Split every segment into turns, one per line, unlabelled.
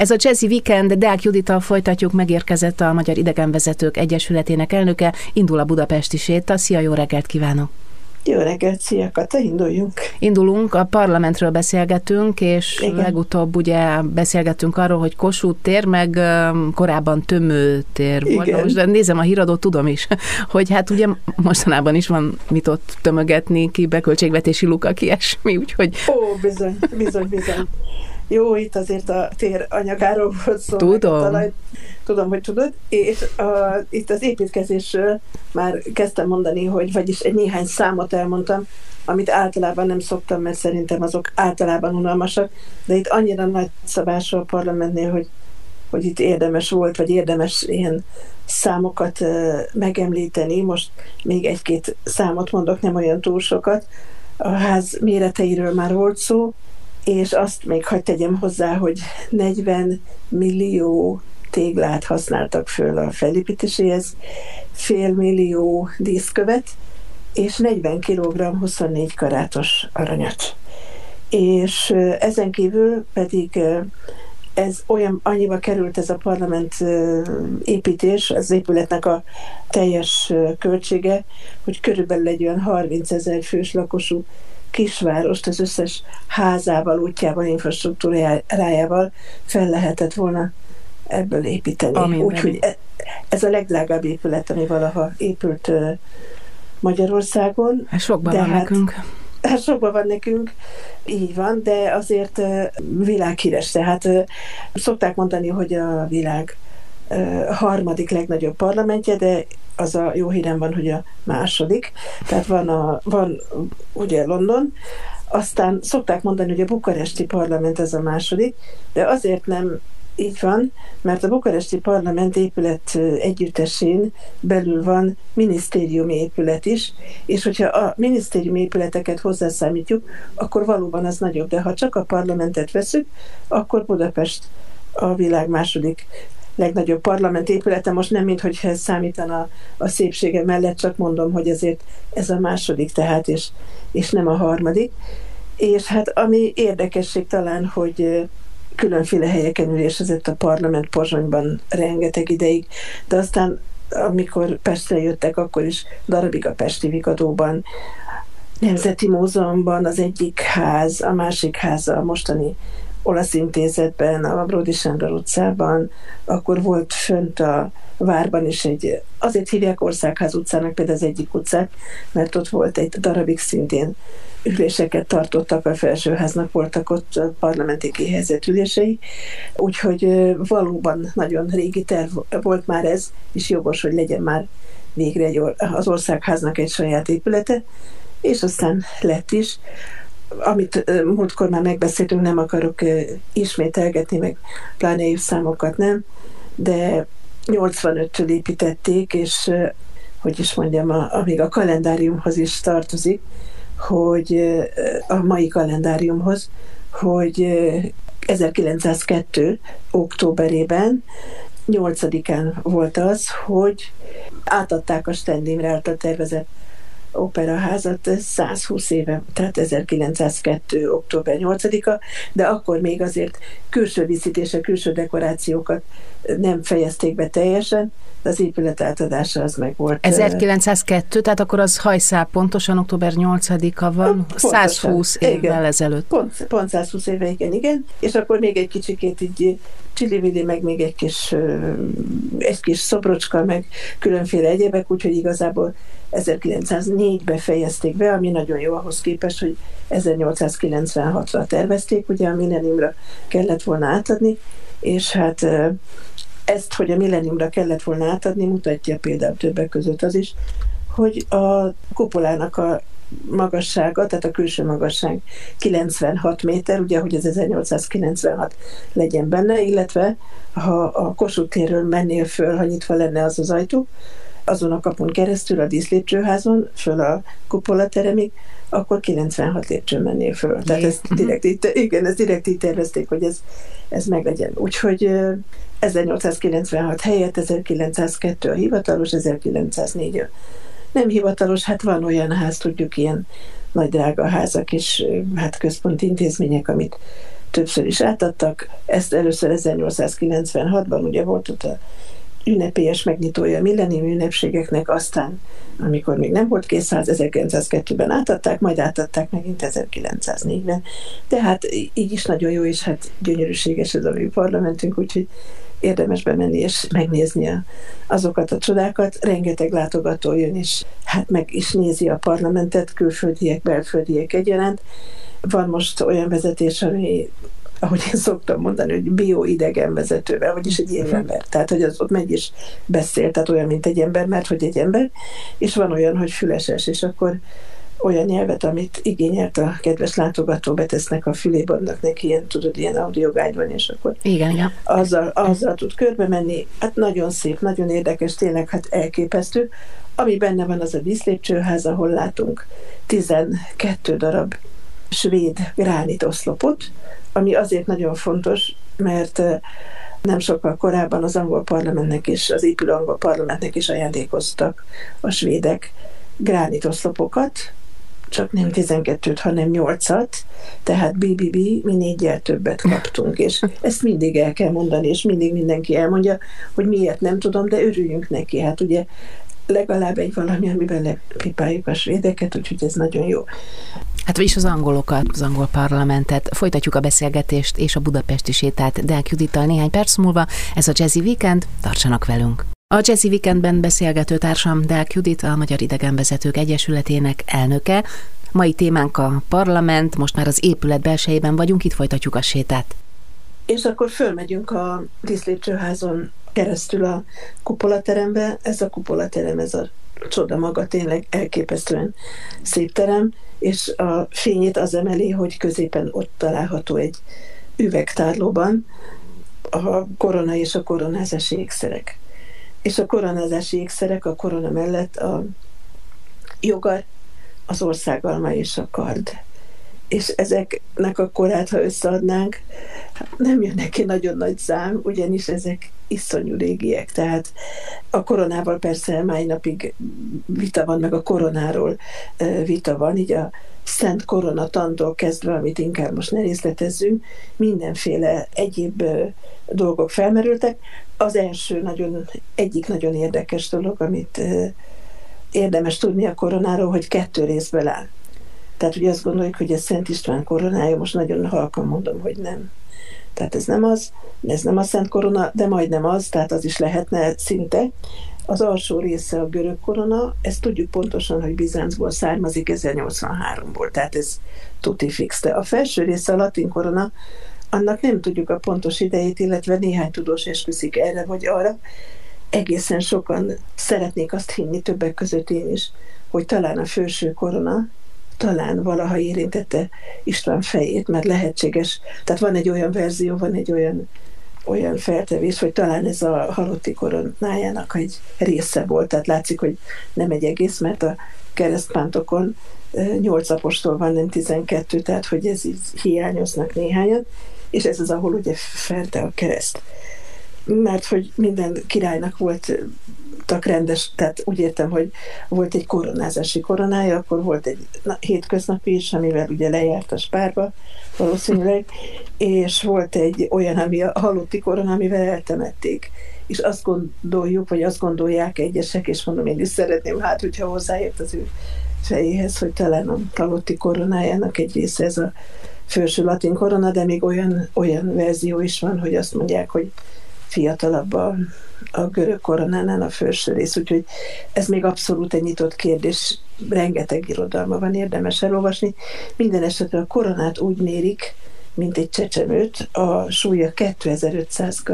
Ez a Jazzy Weekend, Deák Judittal folytatjuk, megérkezett a Magyar Idegenvezetők Egyesületének elnöke, indul a budapesti séta. Szia, jó reggelt kívánok!
Jó reggelt, szia Kata, induljunk.
Indulunk, a parlamentről beszélgetünk, és Igen. legutóbb ugye beszélgettünk arról, hogy Kossuth tér, meg korábban Tömő tér volt. Igen. Most de nézem a híradót, tudom is, hogy hát ugye mostanában is van mit ott tömögetni, ki beköltségvetési luka, ki esmi, úgyhogy...
Ó, bizony, bizony, bizony. Jó, itt azért a tér anyagáról volt szó.
Tudom. Talaj,
tudom, hogy tudod. És a, itt az építkezésről már kezdtem mondani, hogy vagyis egy néhány számot elmondtam, amit általában nem szoktam, mert szerintem azok általában unalmasak, de itt annyira nagy szabásra a parlamentnél, hogy, hogy itt érdemes volt, vagy érdemes ilyen számokat megemlíteni. Most még egy-két számot mondok, nem olyan túl sokat. A ház méreteiről már volt szó, és azt még hagyd tegyem hozzá, hogy 40 millió téglát használtak föl a felépítéséhez, fél millió díszkövet, és 40 kg 24 karátos aranyat. És ezen kívül pedig ez olyan, annyiba került ez a parlament építés, az épületnek a teljes költsége, hogy körülbelül egy olyan 30 ezer fős lakosú kisvárost az összes házával, útjával, infrastruktúrájával fel lehetett volna ebből építeni. Úgyhogy e, ez a legdrágább épület, ami valaha épült Magyarországon.
Hát sokban van hát, nekünk.
Hát sokban van nekünk, így van, de azért világhíres. Tehát szokták mondani, hogy a világ harmadik legnagyobb parlamentje, de az a jó hírem van, hogy a második. Tehát van, a, van ugye London, aztán szokták mondani, hogy a bukaresti parlament ez a második, de azért nem így van, mert a bukaresti parlament épület együttesén belül van minisztériumi épület is, és hogyha a minisztériumi épületeket hozzászámítjuk, akkor valóban az nagyobb, de ha csak a parlamentet veszük, akkor Budapest a világ második legnagyobb parlament épülete, most nem mint hogy ez számítana a szépsége mellett, csak mondom, hogy ezért ez a második tehát, és, és nem a harmadik. És hát ami érdekesség talán, hogy különféle helyeken ülésezett a parlament Pozsonyban rengeteg ideig, de aztán amikor Pestre jöttek, akkor is darabig a Pesti Vikadóban, Nemzeti Múzeumban az egyik ház, a másik ház a mostani olasz intézetben, a Brody Sándor utcában, akkor volt fönt a várban is egy, azért hívják Országház utcának például az egyik utcát, mert ott volt egy darabig szintén üléseket tartottak, a felsőháznak voltak ott parlamenti kihelyezett ülései, úgyhogy valóban nagyon régi terv volt már ez, és jogos, hogy legyen már végre egy, az országháznak egy saját épülete, és aztán lett is amit múltkor már megbeszéltünk, nem akarok ismételgetni, meg pláne évszámokat nem, de 85-től építették, és hogy is mondjam, a, amíg a kalendáriumhoz is tartozik, hogy a mai kalendáriumhoz, hogy 1902. októberében 8-án volt az, hogy átadták a Stendimre által tervezett operaházat 120 éve, tehát 1902. október 8-a, de akkor még azért külső díszítése, külső dekorációkat nem fejezték be teljesen, de az épület átadása az meg volt.
1902, tehát akkor az hajszál pontosan október 8-a van, pontosan, 120 évvel igen, ezelőtt.
Pont, pont 120 éve, igen, igen. És akkor még egy kicsikét így csili meg még egy kis, egy kis szobrocska, meg különféle egyebek, úgyhogy igazából 1904-ben fejezték be, ami nagyon jó ahhoz képest, hogy 1896-ra tervezték, ugye a millenniumra kellett volna átadni, és hát ezt, hogy a millenniumra kellett volna átadni, mutatja például többek között az is, hogy a kupolának a magassága, tehát a külső magasság 96 méter, ugye, hogy ez 1896 legyen benne, illetve ha a Kossuth térről mennél föl, ha nyitva lenne az az ajtó, azon a kapun keresztül a díszlépcsőházon, föl a kupola teremig, akkor 96 lépcsőn mennél föl. Tehát ez direkt így, igen, ez direkt így tervezték, hogy ez, ez meglegyen. Úgyhogy 1896 helyett 1902 a hivatalos, 1904 a nem hivatalos, hát van olyan ház, tudjuk, ilyen nagy drága házak és hát központi intézmények, amit többször is átadtak. Ezt először 1896-ban ugye volt ott a ünnepélyes megnyitója a millennium ünnepségeknek, aztán, amikor még nem volt kész 1902-ben átadták, majd átadták megint 1904-ben. Tehát így is nagyon jó, és hát gyönyörűséges ez a mi parlamentünk, úgyhogy érdemes bemenni és megnézni azokat a csodákat. Rengeteg látogató jön, és hát meg is nézi a parlamentet, külföldiek, belföldiek egyaránt. Van most olyan vezetés, ami ahogy én szoktam mondani, hogy bioidegen vezetővel, vagyis egy ilyen ember. Tehát, hogy az ott megy is beszél, tehát olyan, mint egy ember, mert hogy egy ember, és van olyan, hogy füleses, és akkor olyan nyelvet, amit igényelt a kedves látogató, betesznek a fülébe, adnak neki ilyen, tudod, ilyen audiogágy van, és akkor
igen, igen.
Azzal, azzal tud körbe menni. Hát nagyon szép, nagyon érdekes, tényleg hát elképesztő. Ami benne van, az a díszlépcsőház, ahol látunk 12 darab svéd gránit oszlopot, ami azért nagyon fontos, mert nem sokkal korábban az angol parlamentnek is, az épülő angol parlamentnek is ajándékoztak a svédek gránitoszlopokat, csak nem 12-t, hanem 8-at, tehát BBB, mi négyel többet kaptunk, és ezt mindig el kell mondani, és mindig mindenki elmondja, hogy miért nem tudom, de örüljünk neki. Hát ugye legalább egy valami, amiben lepipáljuk a svédeket, úgyhogy ez nagyon jó.
Hát vagyis az angolokat, az angol parlamentet. Folytatjuk a beszélgetést és a budapesti sétát Deák Judittal néhány perc múlva. Ez a Jazzy Weekend, tartsanak velünk! A Jazzy Weekendben beszélgető társam Deák Judit, a Magyar Idegenvezetők Egyesületének elnöke. Mai témánk a parlament, most már az épület belsejében vagyunk, itt folytatjuk a sétát.
És akkor fölmegyünk a díszlépcsőházon keresztül a kupolaterembe. Ez a kupolaterem, ez a csoda maga tényleg elképesztően szép terem, és a fényét az emeli, hogy középen ott található egy üvegtárlóban a korona és a koronázási ékszerek. És a koronázási ékszerek a korona mellett a jogar, az országalma és a kard és ezeknek a korát, ha összeadnánk, nem jön neki nagyon nagy szám, ugyanis ezek iszonyú régiek, tehát a koronával persze mai napig vita van, meg a koronáról vita van, így a Szent Korona tantól kezdve, amit inkább most ne részletezzünk, mindenféle egyéb dolgok felmerültek. Az első nagyon, egyik nagyon érdekes dolog, amit érdemes tudni a koronáról, hogy kettő részből áll. Tehát ugye azt gondoljuk, hogy ez Szent István koronája, most nagyon halkan mondom, hogy nem. Tehát ez nem az, ez nem a Szent Korona, de majdnem az, tehát az is lehetne szinte. Az alsó része a görög korona, ezt tudjuk pontosan, hogy Bizáncból származik 1083-ból, tehát ez tuti fix. De a felső része a latin korona, annak nem tudjuk a pontos idejét, illetve néhány tudós esküszik erre vagy arra. Egészen sokan szeretnék azt hinni, többek között én is, hogy talán a felső korona talán valaha érintette István fejét, mert lehetséges. Tehát van egy olyan verzió, van egy olyan olyan feltevés, hogy talán ez a halotti koronájának egy része volt, tehát látszik, hogy nem egy egész, mert a keresztpántokon nyolc apostol van, nem tizenkettő, tehát hogy ez így hiányoznak néhányan, és ez az, ahol ugye felte a kereszt. Mert hogy minden királynak volt voltak rendes, tehát úgy értem, hogy volt egy koronázási koronája, akkor volt egy na, hétköznapi is, amivel ugye lejárt a spárba valószínűleg, és volt egy olyan, ami a halotti korona, amivel eltemették. És azt gondoljuk, vagy azt gondolják egyesek, és mondom, én is szeretném, hát, hogyha hozzáért az ő fejéhez, hogy talán a halotti koronájának egy része ez a felső latin korona, de még olyan, olyan verzió is van, hogy azt mondják, hogy fiatalabb a, a görög koronánál a felső rész, úgyhogy ez még abszolút egy nyitott kérdés, rengeteg irodalma van, érdemes elolvasni. Minden esetre a koronát úgy mérik, mint egy csecsemőt, a súlya 2500 g.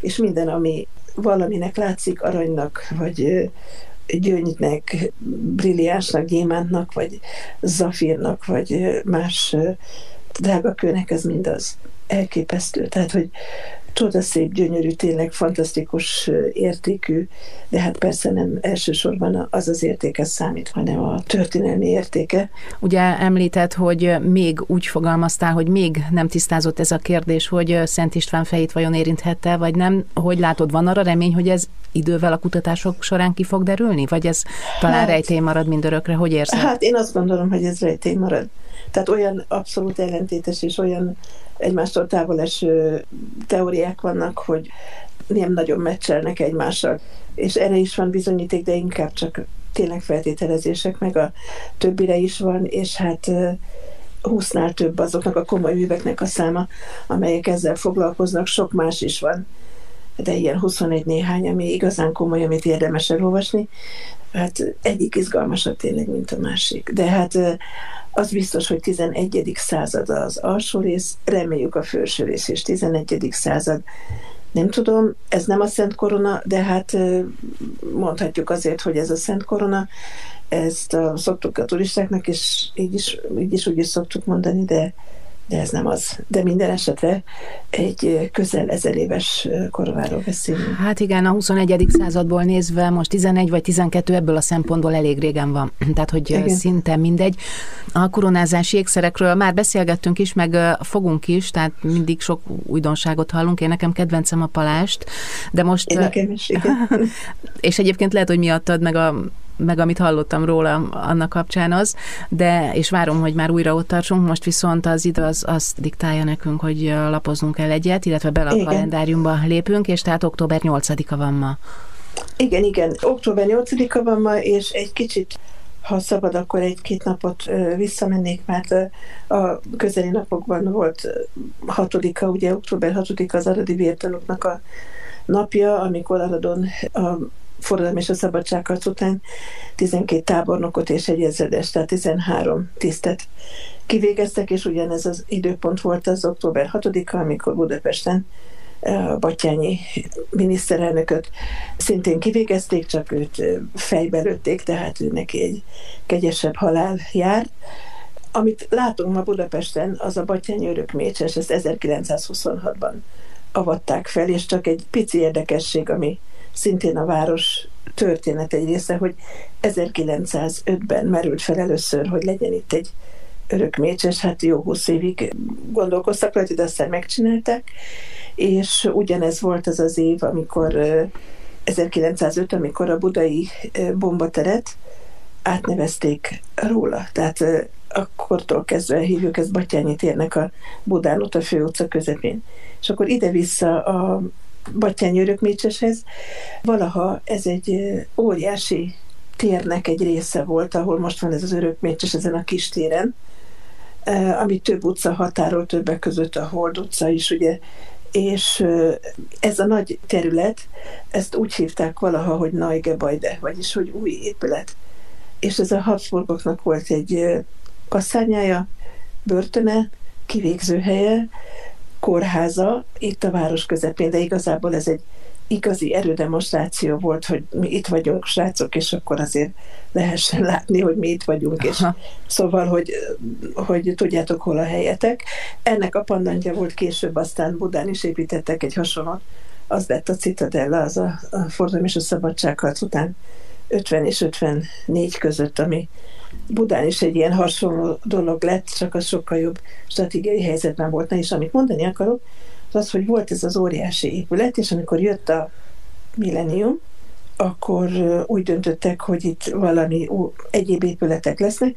És minden, ami valaminek látszik aranynak, vagy gyöngynek, brilliánsnak, gyémántnak, vagy zafírnak, vagy más drágakőnek, ez mind az elképesztő. Tehát, hogy csodaszép, gyönyörű, tényleg fantasztikus értékű, de hát persze nem elsősorban az az értéke számít, hanem a történelmi értéke.
Ugye említett, hogy még úgy fogalmaztál, hogy még nem tisztázott ez a kérdés, hogy Szent István fejét vajon érinthette, vagy nem. Hogy látod, van arra remény, hogy ez idővel a kutatások során ki fog derülni? Vagy ez talán hát, rejtély marad mindörökre? Hogy érzed?
Hát én azt gondolom, hogy ez rejtély marad. Tehát olyan abszolút ellentétes és olyan egymástól távol eső teóriák vannak, hogy nem nagyon meccselnek egymással. És erre is van bizonyíték, de inkább csak tényleg feltételezések, meg a többire is van, és hát húsznál több azoknak a komoly műveknek a száma, amelyek ezzel foglalkoznak, sok más is van, de ilyen 21 néhány, ami igazán komoly, amit érdemes elolvasni, hát egyik izgalmasabb tényleg, mint a másik. De hát az biztos, hogy 11. század az alsó rész, reméljük a felső rész és 11. század. Nem tudom, ez nem a Szent Korona, de hát mondhatjuk azért, hogy ez a Szent Korona, ezt a, szoktuk a turistáknak, és így is, így is úgy is szoktuk mondani, de de ez nem az. De minden esetre egy közel ezer éves koronáról beszélünk.
Hát igen, a 21. századból nézve most 11 vagy 12 ebből a szempontból elég régen van. Tehát, hogy igen. szinte mindegy. A koronázási ékszerekről már beszélgettünk is, meg fogunk is, tehát mindig sok újdonságot hallunk. Én nekem kedvencem a palást, de most...
Én nekem is, igen.
és egyébként lehet, hogy miattad meg a meg amit hallottam róla annak kapcsán az, de, és várom, hogy már újra ott tartsunk, most viszont az idő az azt diktálja nekünk, hogy lapozunk el egyet, illetve bele a kalendáriumba lépünk, és tehát október 8-a van ma.
Igen, igen, október 8-a van ma, és egy kicsit ha szabad, akkor egy-két napot visszamennék, mert a közeli napokban volt hatodika, ugye október 6 az aradi vértanoknak a napja, amikor Aradon a forradalom és a szabadságharc után 12 tábornokot és egy ezredes, tehát 13 tisztet kivégeztek, és ugyanez az időpont volt az október 6-a, amikor Budapesten Batyányi miniszterelnököt szintén kivégezték, csak őt fejbe lőtték, tehát ő neki egy kegyesebb halál jár. Amit látunk ma Budapesten, az a Batyányi örökmécses, ezt 1926-ban avatták fel, és csak egy pici érdekesség, ami szintén a város történet egy része, hogy 1905-ben merült fel először, hogy legyen itt egy örökmécses, hát jó húsz évig gondolkoztak rajta, de aztán megcsinálták, és ugyanez volt az az év, amikor 1905, amikor a budai bombateret átnevezték róla. Tehát akkortól kezdve hívjuk ezt Batyányi térnek a Budán a főutca közepén. És akkor ide-vissza a Batyányi Örökmécseshez. Valaha ez egy óriási térnek egy része volt, ahol most van ez az Örökmécses ezen a kis téren, ami több utca határol, többek között a Hold utca is, ugye, és ez a nagy terület, ezt úgy hívták valaha, hogy Bajde, vagyis hogy új épület. És ez a Habsburgoknak volt egy kasszányája, börtöne, kivégzőhelye, kórháza itt a város közepén, de igazából ez egy igazi erődemonstráció volt, hogy mi itt vagyunk, srácok, és akkor azért lehessen látni, hogy mi itt vagyunk, és Aha. szóval, hogy, hogy tudjátok, hol a helyetek. Ennek a pandantja volt később, aztán Budán is építettek egy hasonlót, az lett a Citadella, az a, a fordulom és a szabadságharc után 50 és 54 között, ami Budán is egy ilyen hasonló dolog lett, csak az sokkal jobb stratégiai helyzetben volt. Na és amit mondani akarok, az az, hogy volt ez az óriási épület, és amikor jött a millennium, akkor úgy döntöttek, hogy itt valami egyéb épületek lesznek,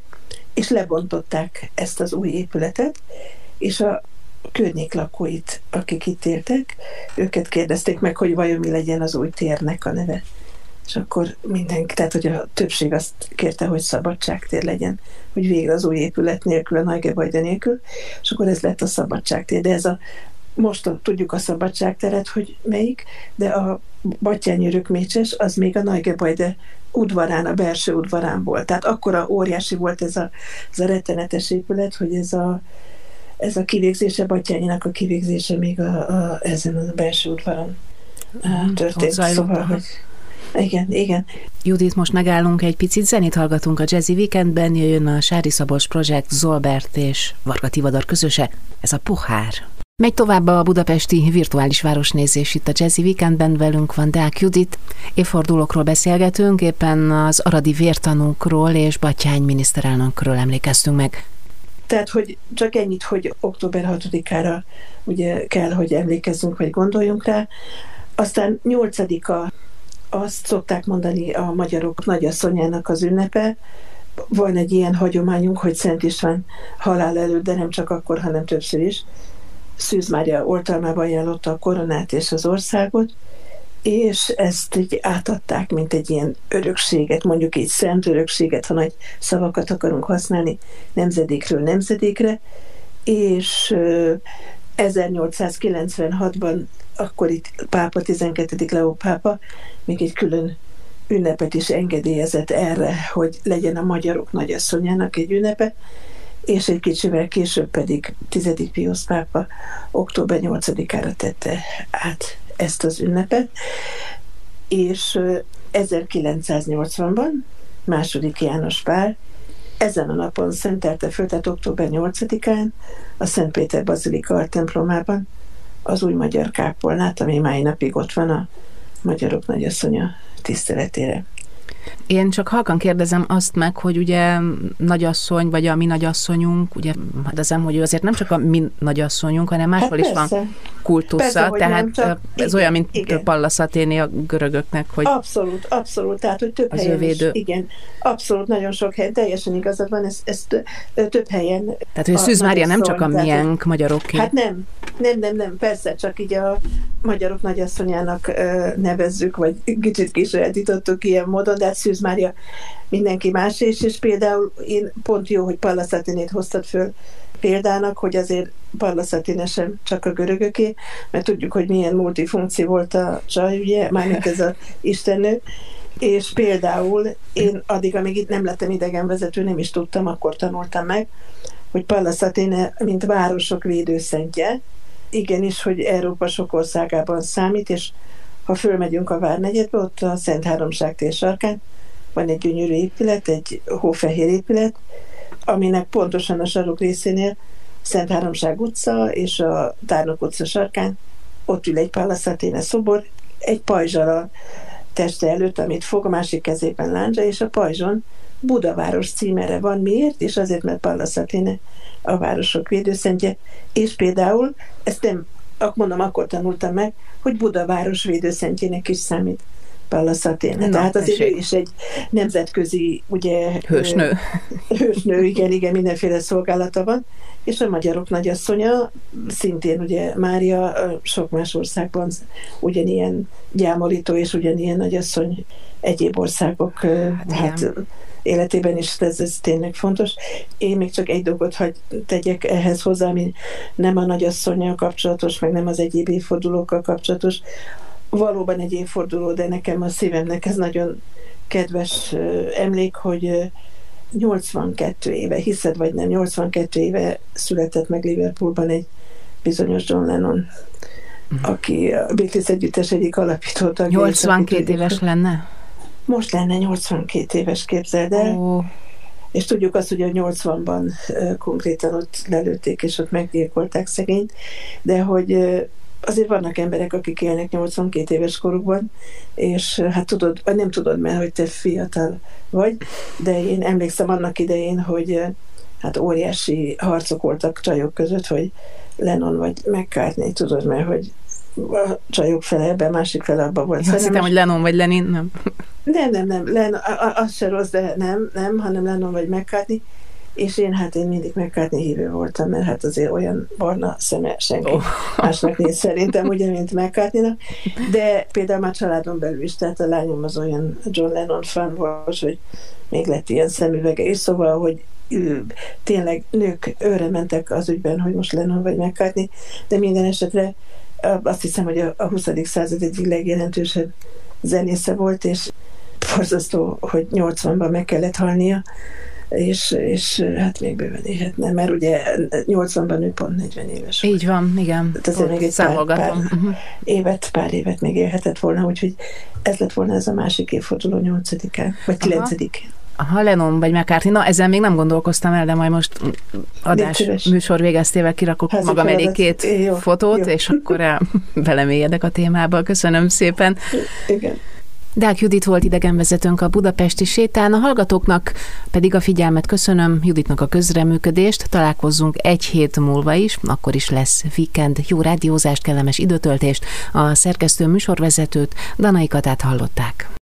és lebontották ezt az új épületet, és a környék lakóit, akik itt éltek, őket kérdezték meg, hogy vajon mi legyen az új térnek a neve és akkor mindenki, tehát hogy a többség azt kérte, hogy szabadságtér legyen, hogy végre az új épület nélkül, a Nagygebajde nélkül, és akkor ez lett a szabadságtér. De ez a most tudjuk a szabadságteret, hogy melyik, de a Batyányi Rökmécses az még a Nagygebajde udvarán, a belső udvarán volt. Tehát akkora óriási volt ez a, ez a rettenetes épület, hogy ez a, ez a kivégzése, Batyányinak a kivégzése még a, a, ezen a belső udvaron mhm. történt. Szóval, hogy igen, igen.
Judit, most megállunk egy picit, zenét hallgatunk a Jazzy Weekendben, jön a Sári Szabos Projekt, Zolbert és Varga Tivadar közöse, ez a pohár. Megy tovább a budapesti virtuális városnézés itt a Jazzy Weekendben, velünk van Deák Judit. Évfordulókról beszélgetünk, éppen az aradi vértanúkról és Batyány miniszterelnökről emlékeztünk meg.
Tehát, hogy csak ennyit, hogy október 6-ára ugye kell, hogy emlékezzünk, vagy gondoljunk rá. Aztán 8-a azt szokták mondani a magyarok nagyasszonyának az ünnepe, van egy ilyen hagyományunk, hogy Szent István halál előtt, de nem csak akkor, hanem többször is, Szűz Mária oltalmában ajánlotta a koronát és az országot, és ezt így átadták, mint egy ilyen örökséget, mondjuk egy szent örökséget, ha nagy szavakat akarunk használni, nemzedékről nemzedékre, és 1896-ban akkor itt pápa, 12. Leó pápa, még egy külön ünnepet is engedélyezett erre, hogy legyen a magyarok nagyasszonyának egy ünnepe, és egy kicsivel később pedig 10. Pius pápa október 8-ára tette át ezt az ünnepet, és 1980-ban második János Pál ezen a napon szentelte föl, tehát október 8-án a Szent Péter Bazilika templomában az új magyar kápolnát, ami mai napig ott van a magyarok nagyasszonya tiszteletére.
Én csak halkan kérdezem azt meg, hogy ugye nagyasszony, vagy a mi nagyasszonyunk, ugye kérdezem, hogy ő azért nem csak a mi nagyasszonyunk, hanem máshol hát is van kultusza, persze, tehát csak, ez igen, olyan, mint igen. Pallas Athéné a görögöknek, hogy
Abszolút, abszolút, tehát hogy több helyen is, igen, abszolút, nagyon sok helyen, teljesen igazad van, ezt, ezt több helyen.
Tehát, hogy a Szűz Mária nem csak a miénk magyaroké.
Hát nem, nem, nem, nem, persze, csak így a magyarok nagyasszonyának nevezzük, vagy kicsit kisajátítottuk ilyen módon, de hát Szűz Mária mindenki más is, és például én pont jó, hogy Pallas Athénét hoztad föl példának, hogy azért Pallas Athéne sem csak a görögöké, mert tudjuk, hogy milyen multifunkció volt a csaj, ugye, mármint ez a istennő, és például én addig, amíg itt nem lettem idegenvezető, nem is tudtam, akkor tanultam meg, hogy Pallas Athéne, mint városok védőszentje, igenis, hogy Európa sok országában számít, és ha fölmegyünk a Várnegyedbe, ott a Szent Háromság térsarkán van egy gyönyörű épület, egy hófehér épület, aminek pontosan a sarok részénél Szent Háromság utca és a Tárnok utca sarkán ott ül egy pálaszaténe szobor, egy pajzsal a teste előtt, amit fog, a másik kezében láncsa, és a pajzson Budaváros címere van. Miért? És azért, mert Pallas Athéne a városok védőszentje, és például, ezt nem, mondom, akkor tanultam meg, hogy Budaváros védőszentjének is számít. Pallas Athéne. Na, Tehát azért ő is egy nemzetközi, ugye...
Hősnő.
Hősnő, igen, igen, mindenféle szolgálata van. És a magyarok nagyasszonya, szintén ugye Mária sok más országban ugyanilyen gyámolító és ugyanilyen nagyasszony egyéb országok, hát, hát életében is ez, ez tényleg fontos. Én még csak egy dolgot hagy tegyek ehhez hozzá, ami nem a nagyasszonyjal kapcsolatos, meg nem az egyéb évfordulókkal kapcsolatos. Valóban egy évforduló, de nekem a szívemnek ez nagyon kedves emlék, hogy 82 éve, hiszed vagy nem, 82 éve született meg Liverpoolban egy bizonyos John Lennon, uh-huh. aki a Beatles együttes egyik alapító
tagja. 82 éves lenne?
Most lenne 82 éves, képzeld el. Oh. És tudjuk azt, hogy a 80-ban konkrétan ott lelőtték, és ott meggyilkolták szegényt, de hogy azért vannak emberek, akik élnek 82 éves korukban, és hát tudod, vagy nem tudod, mert hogy te fiatal vagy, de én emlékszem annak idején, hogy hát óriási harcok voltak csajok között, hogy Lennon vagy McCartney, tudod, mert hogy a csajok fele ebben, másik fele abban volt.
Azt hittem, hogy Lennon vagy Lenin, nem.
Nem, nem, nem, Len, az se rossz, de nem, nem, hanem Lennon vagy McCartney. És én hát én mindig McCartney hívő voltam, mert hát azért olyan barna szeme senki oh. másnak néz szerintem, ugye, mint mccartney De például már családon belül is, tehát a lányom az olyan John Lennon fan volt, hogy még lett ilyen szemüvege, és szóval, hogy tényleg nők őre mentek az ügyben, hogy most Lennon vagy McCartney, de minden esetre azt hiszem, hogy a, a 20. század egyik legjelentősebb zenésze volt, és borzasztó, hogy 80-ban meg kellett halnia, és, és hát még bőven élhetne, mert ugye 80-ban ő pont 40 éves
Így van, igen.
Tehát azért még egy pár, pár uh-huh. évet, pár évet még élhetett volna, úgyhogy ez lett volna ez a másik évforduló 8 vagy 9
Aha, Lennon vagy McCarthy. Na, ezen még nem gondolkoztam el, de majd most adás műsor végeztével kirakok Házi magam elé két jó, fotót, jó. és akkor el, belemélyedek a témába. Köszönöm szépen.
Igen.
Deák Judit volt idegenvezetőnk a budapesti sétán, a hallgatóknak pedig a figyelmet köszönöm, Juditnak a közreműködést, találkozzunk egy hét múlva is, akkor is lesz weekend, jó rádiózást, kellemes időtöltést, a szerkesztő műsorvezetőt, Danai Katát hallották.